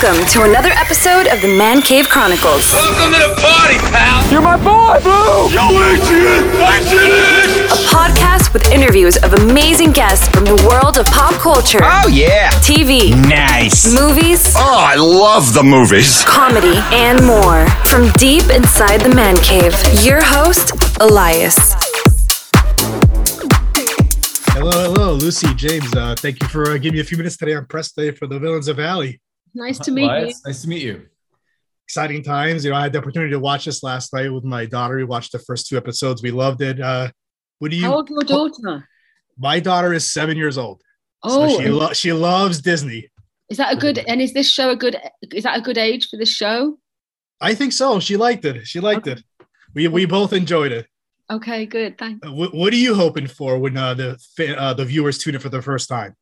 Welcome to another episode of the Man Cave Chronicles, Welcome to the party, pal. You're my boy, Blue! Yo, Adrian, Adrian. a podcast with interviews of amazing guests from the world of pop culture, Oh yeah. TV, Nice. movies, Oh, I love the movies. comedy, and more. From deep inside the Man Cave, your host, Elias. Hello, hello, Lucy, James. Uh, thank you for uh, giving me a few minutes today on press day for the Villains of Valley. Nice to meet you. Nice to meet you. Exciting times. You know, I had the opportunity to watch this last night with my daughter. We watched the first two episodes. We loved it. Uh, what do you? How old your daughter? My daughter is seven years old. Oh, so she lo- she loves Disney. is that a good? And is this show a good? Is that a good age for this show? I think so. She liked it. She liked it. We we both enjoyed it. Okay, good. Thanks. Uh, what, what are you hoping for when uh, the uh, the viewers tune in for the first time?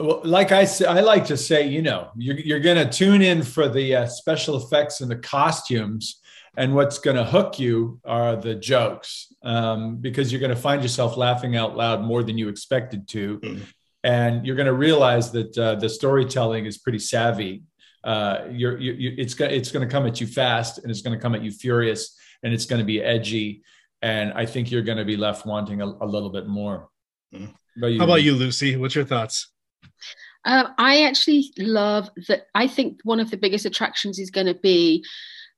Well, like I say, I like to say, you know, you're, you're going to tune in for the uh, special effects and the costumes, and what's going to hook you are the jokes, um, because you're going to find yourself laughing out loud more than you expected to, Mhm. and you're going to realize that uh, the storytelling is pretty savvy. Uh, you're, you, you, it's going it's going to come at you fast, and it's going to come at you furious, and it's going to be edgy, and I think you're going to be left wanting a, a little bit more. Mhm. But How about you, Lucy? What's your thoughts? Um, I actually love that. I think one of the biggest attractions is going to be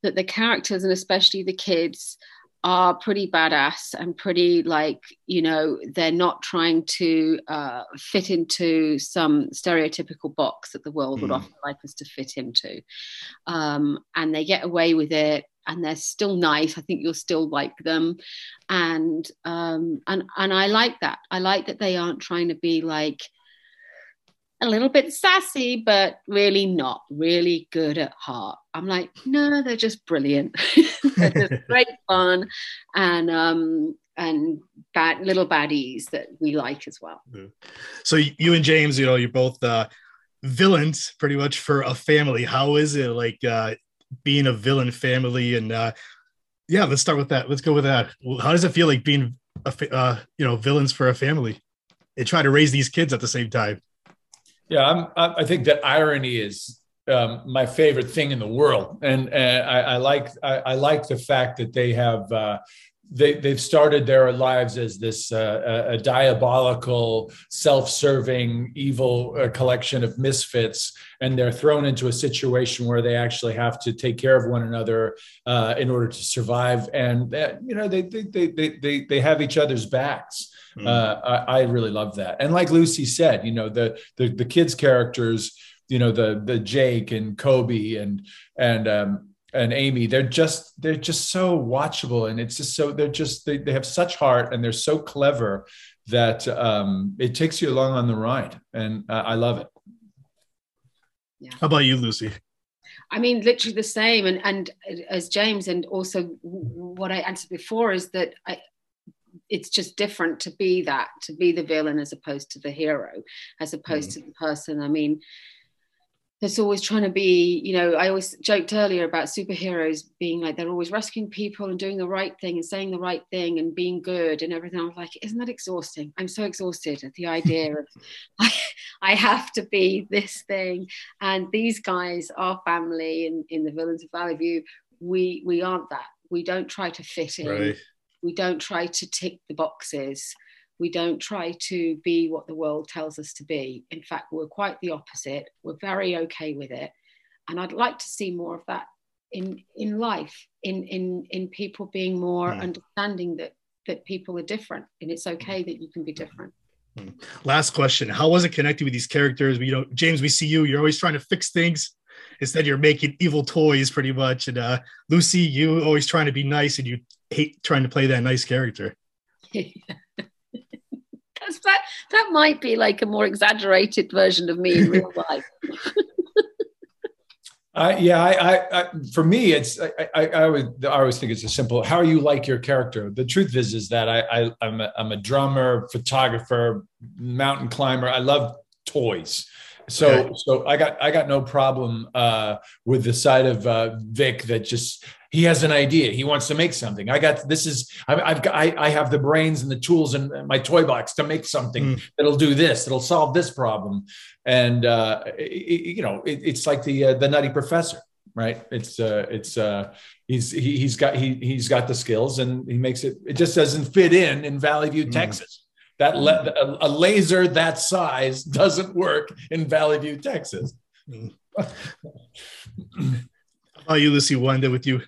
that the characters and especially the kids are pretty badass and pretty like you know they're not trying to uh, fit into some stereotypical box that the world would Mm. often like us to fit into um, and they get away with it and they're still nice i think you'll still like them and um, and and i like that i like that they aren't trying to be like a little bit sassy, but really not really good at heart. I'm like, no, they're just brilliant. they're just great fun and um and bad little baddies that we like as well. So you and James, you know, you're both uh, villains pretty much for a family. How is it like uh, being a villain family? And uh, yeah, let's start with that. Let's go with that. How does it feel like being, a, uh, you know, villains for a family and try to raise these kids at the same time? Yeah, I'm, I think that irony is um, my favorite thing in the world, and uh, I, I like I, I like the fact that they have uh, they they've started their lives as this uh, a, diabolical, self-serving, evil uh, collection of misfits, and they're thrown into a situation where they actually have to take care of one another uh, in order to survive, and that, you know they, they they they they have each other's backs. Mm. Uh, I, I really love that. And like Lucy said, you know, the the the kids characters, you know, the the Jake and Colby and and um and Amy, they're just they're just so watchable and it's just so they're just they, they have such heart and they're so clever that um it takes you along on the ride and uh, I love it. How about you, Lucy? I mean, literally the same. And and as James, and also what I answered before is that I, it's just different to be that, to be the villain as opposed to the hero, as opposed mm. to the person. I mean, there's always trying to be, you know, I always joked earlier about superheroes being like they're always rescuing people and doing the right thing and saying the right thing and being good and everything. I was like, isn't that exhausting? I'm so exhausted at the idea of I, I have to be this thing. And these guys, our family in, in the Villains of Valley View, we we aren't that. We don't try to fit in. Right. We don't try to tick the boxes. We don't try to be what the world tells us to be. In fact, we're quite the opposite. We're very okay with it. And I'd like to see more of that in, in life, in, in, in people being more Hmm. understanding that, that people are different and it's okay that you can be different. Last question. How was it connecting with these characters? You know, James, we see you. You're always trying to fix things. Instead, you're making evil toys pretty much. And uh, Lucy, you always trying to be nice and you hate trying to play that nice character. That's, that, that might be like a more exaggerated version of me in real life. I, yeah, I, I, I, for me, it's I, I, I would, I always think it's a simple. How you like your character? The truth is, is that I, I I'm, a, I'm a drummer, photographer, mountain climber. I love toys, So Okay. so I got I got no problem uh, with the side of uh, Vic that just he has an idea. He wants to make something. I got this is I, I've got I, I have the brains and the tools in my toy box to make something Mm. that'll do this. That'll solve this problem. And uh, i- i- you know it, it's like the uh, the Nutty Professor, right? It's uh, it's uh, he's he, he's got he he's got the skills and he makes it. It just doesn't fit in in Valley View, Mm. Texas. That le- a, a laser that size doesn't work in Valley View, Texas. How about you, Lucy? We'll end it with you.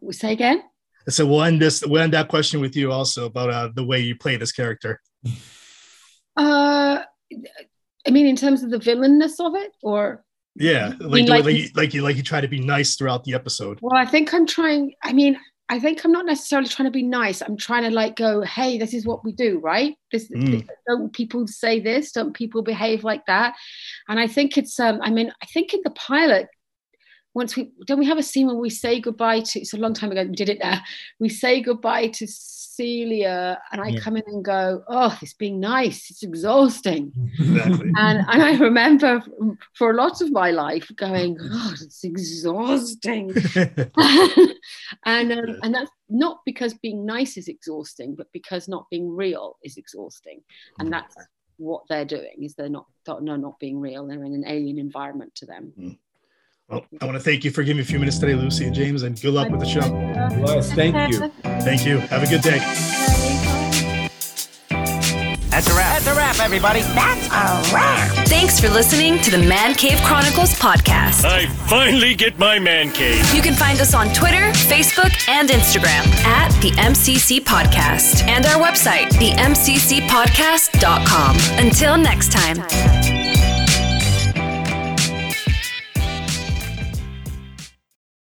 We say again. So we'll end this. We'll end that question with you also about uh, the way you play this character. Uh, I mean, in terms of the villainness of it, or Yeah, You like mean like like, you, like you like you try to be nice throughout the episode. well, I think I'm trying. I mean, I think I'm not necessarily trying to be nice. I'm trying to like go, hey, this is what we do, right? This Mm. don't people say this? Don't people behave like that? And I think it's. Um, I mean, I think in the pilot. Once we don't we have a scene where we say goodbye to it's a long time ago we did it there we say goodbye to Celia and I Yeah. come in and go oh it's being nice it's exhausting Exactly. and and I remember for a lot of my life going, God, it's exhausting, and um, and that's not because being nice is exhausting, but because not being real is exhausting, and that's what they're doing is they're not no not being real. They're in an alien environment to them. Well, I want to thank you for giving me a few minutes today, Lucy and James, and good luck with the show. Les, thank you. Thank you. Have a good day. That's a wrap. That's a wrap, everybody. That's a wrap. Thanks for listening to the Man Cave Chronicles podcast. I finally get my man cave. You can find us on Twitter, Facebook, and Instagram at the MCC Podcast and our website, themccpodcast.com. Until next time.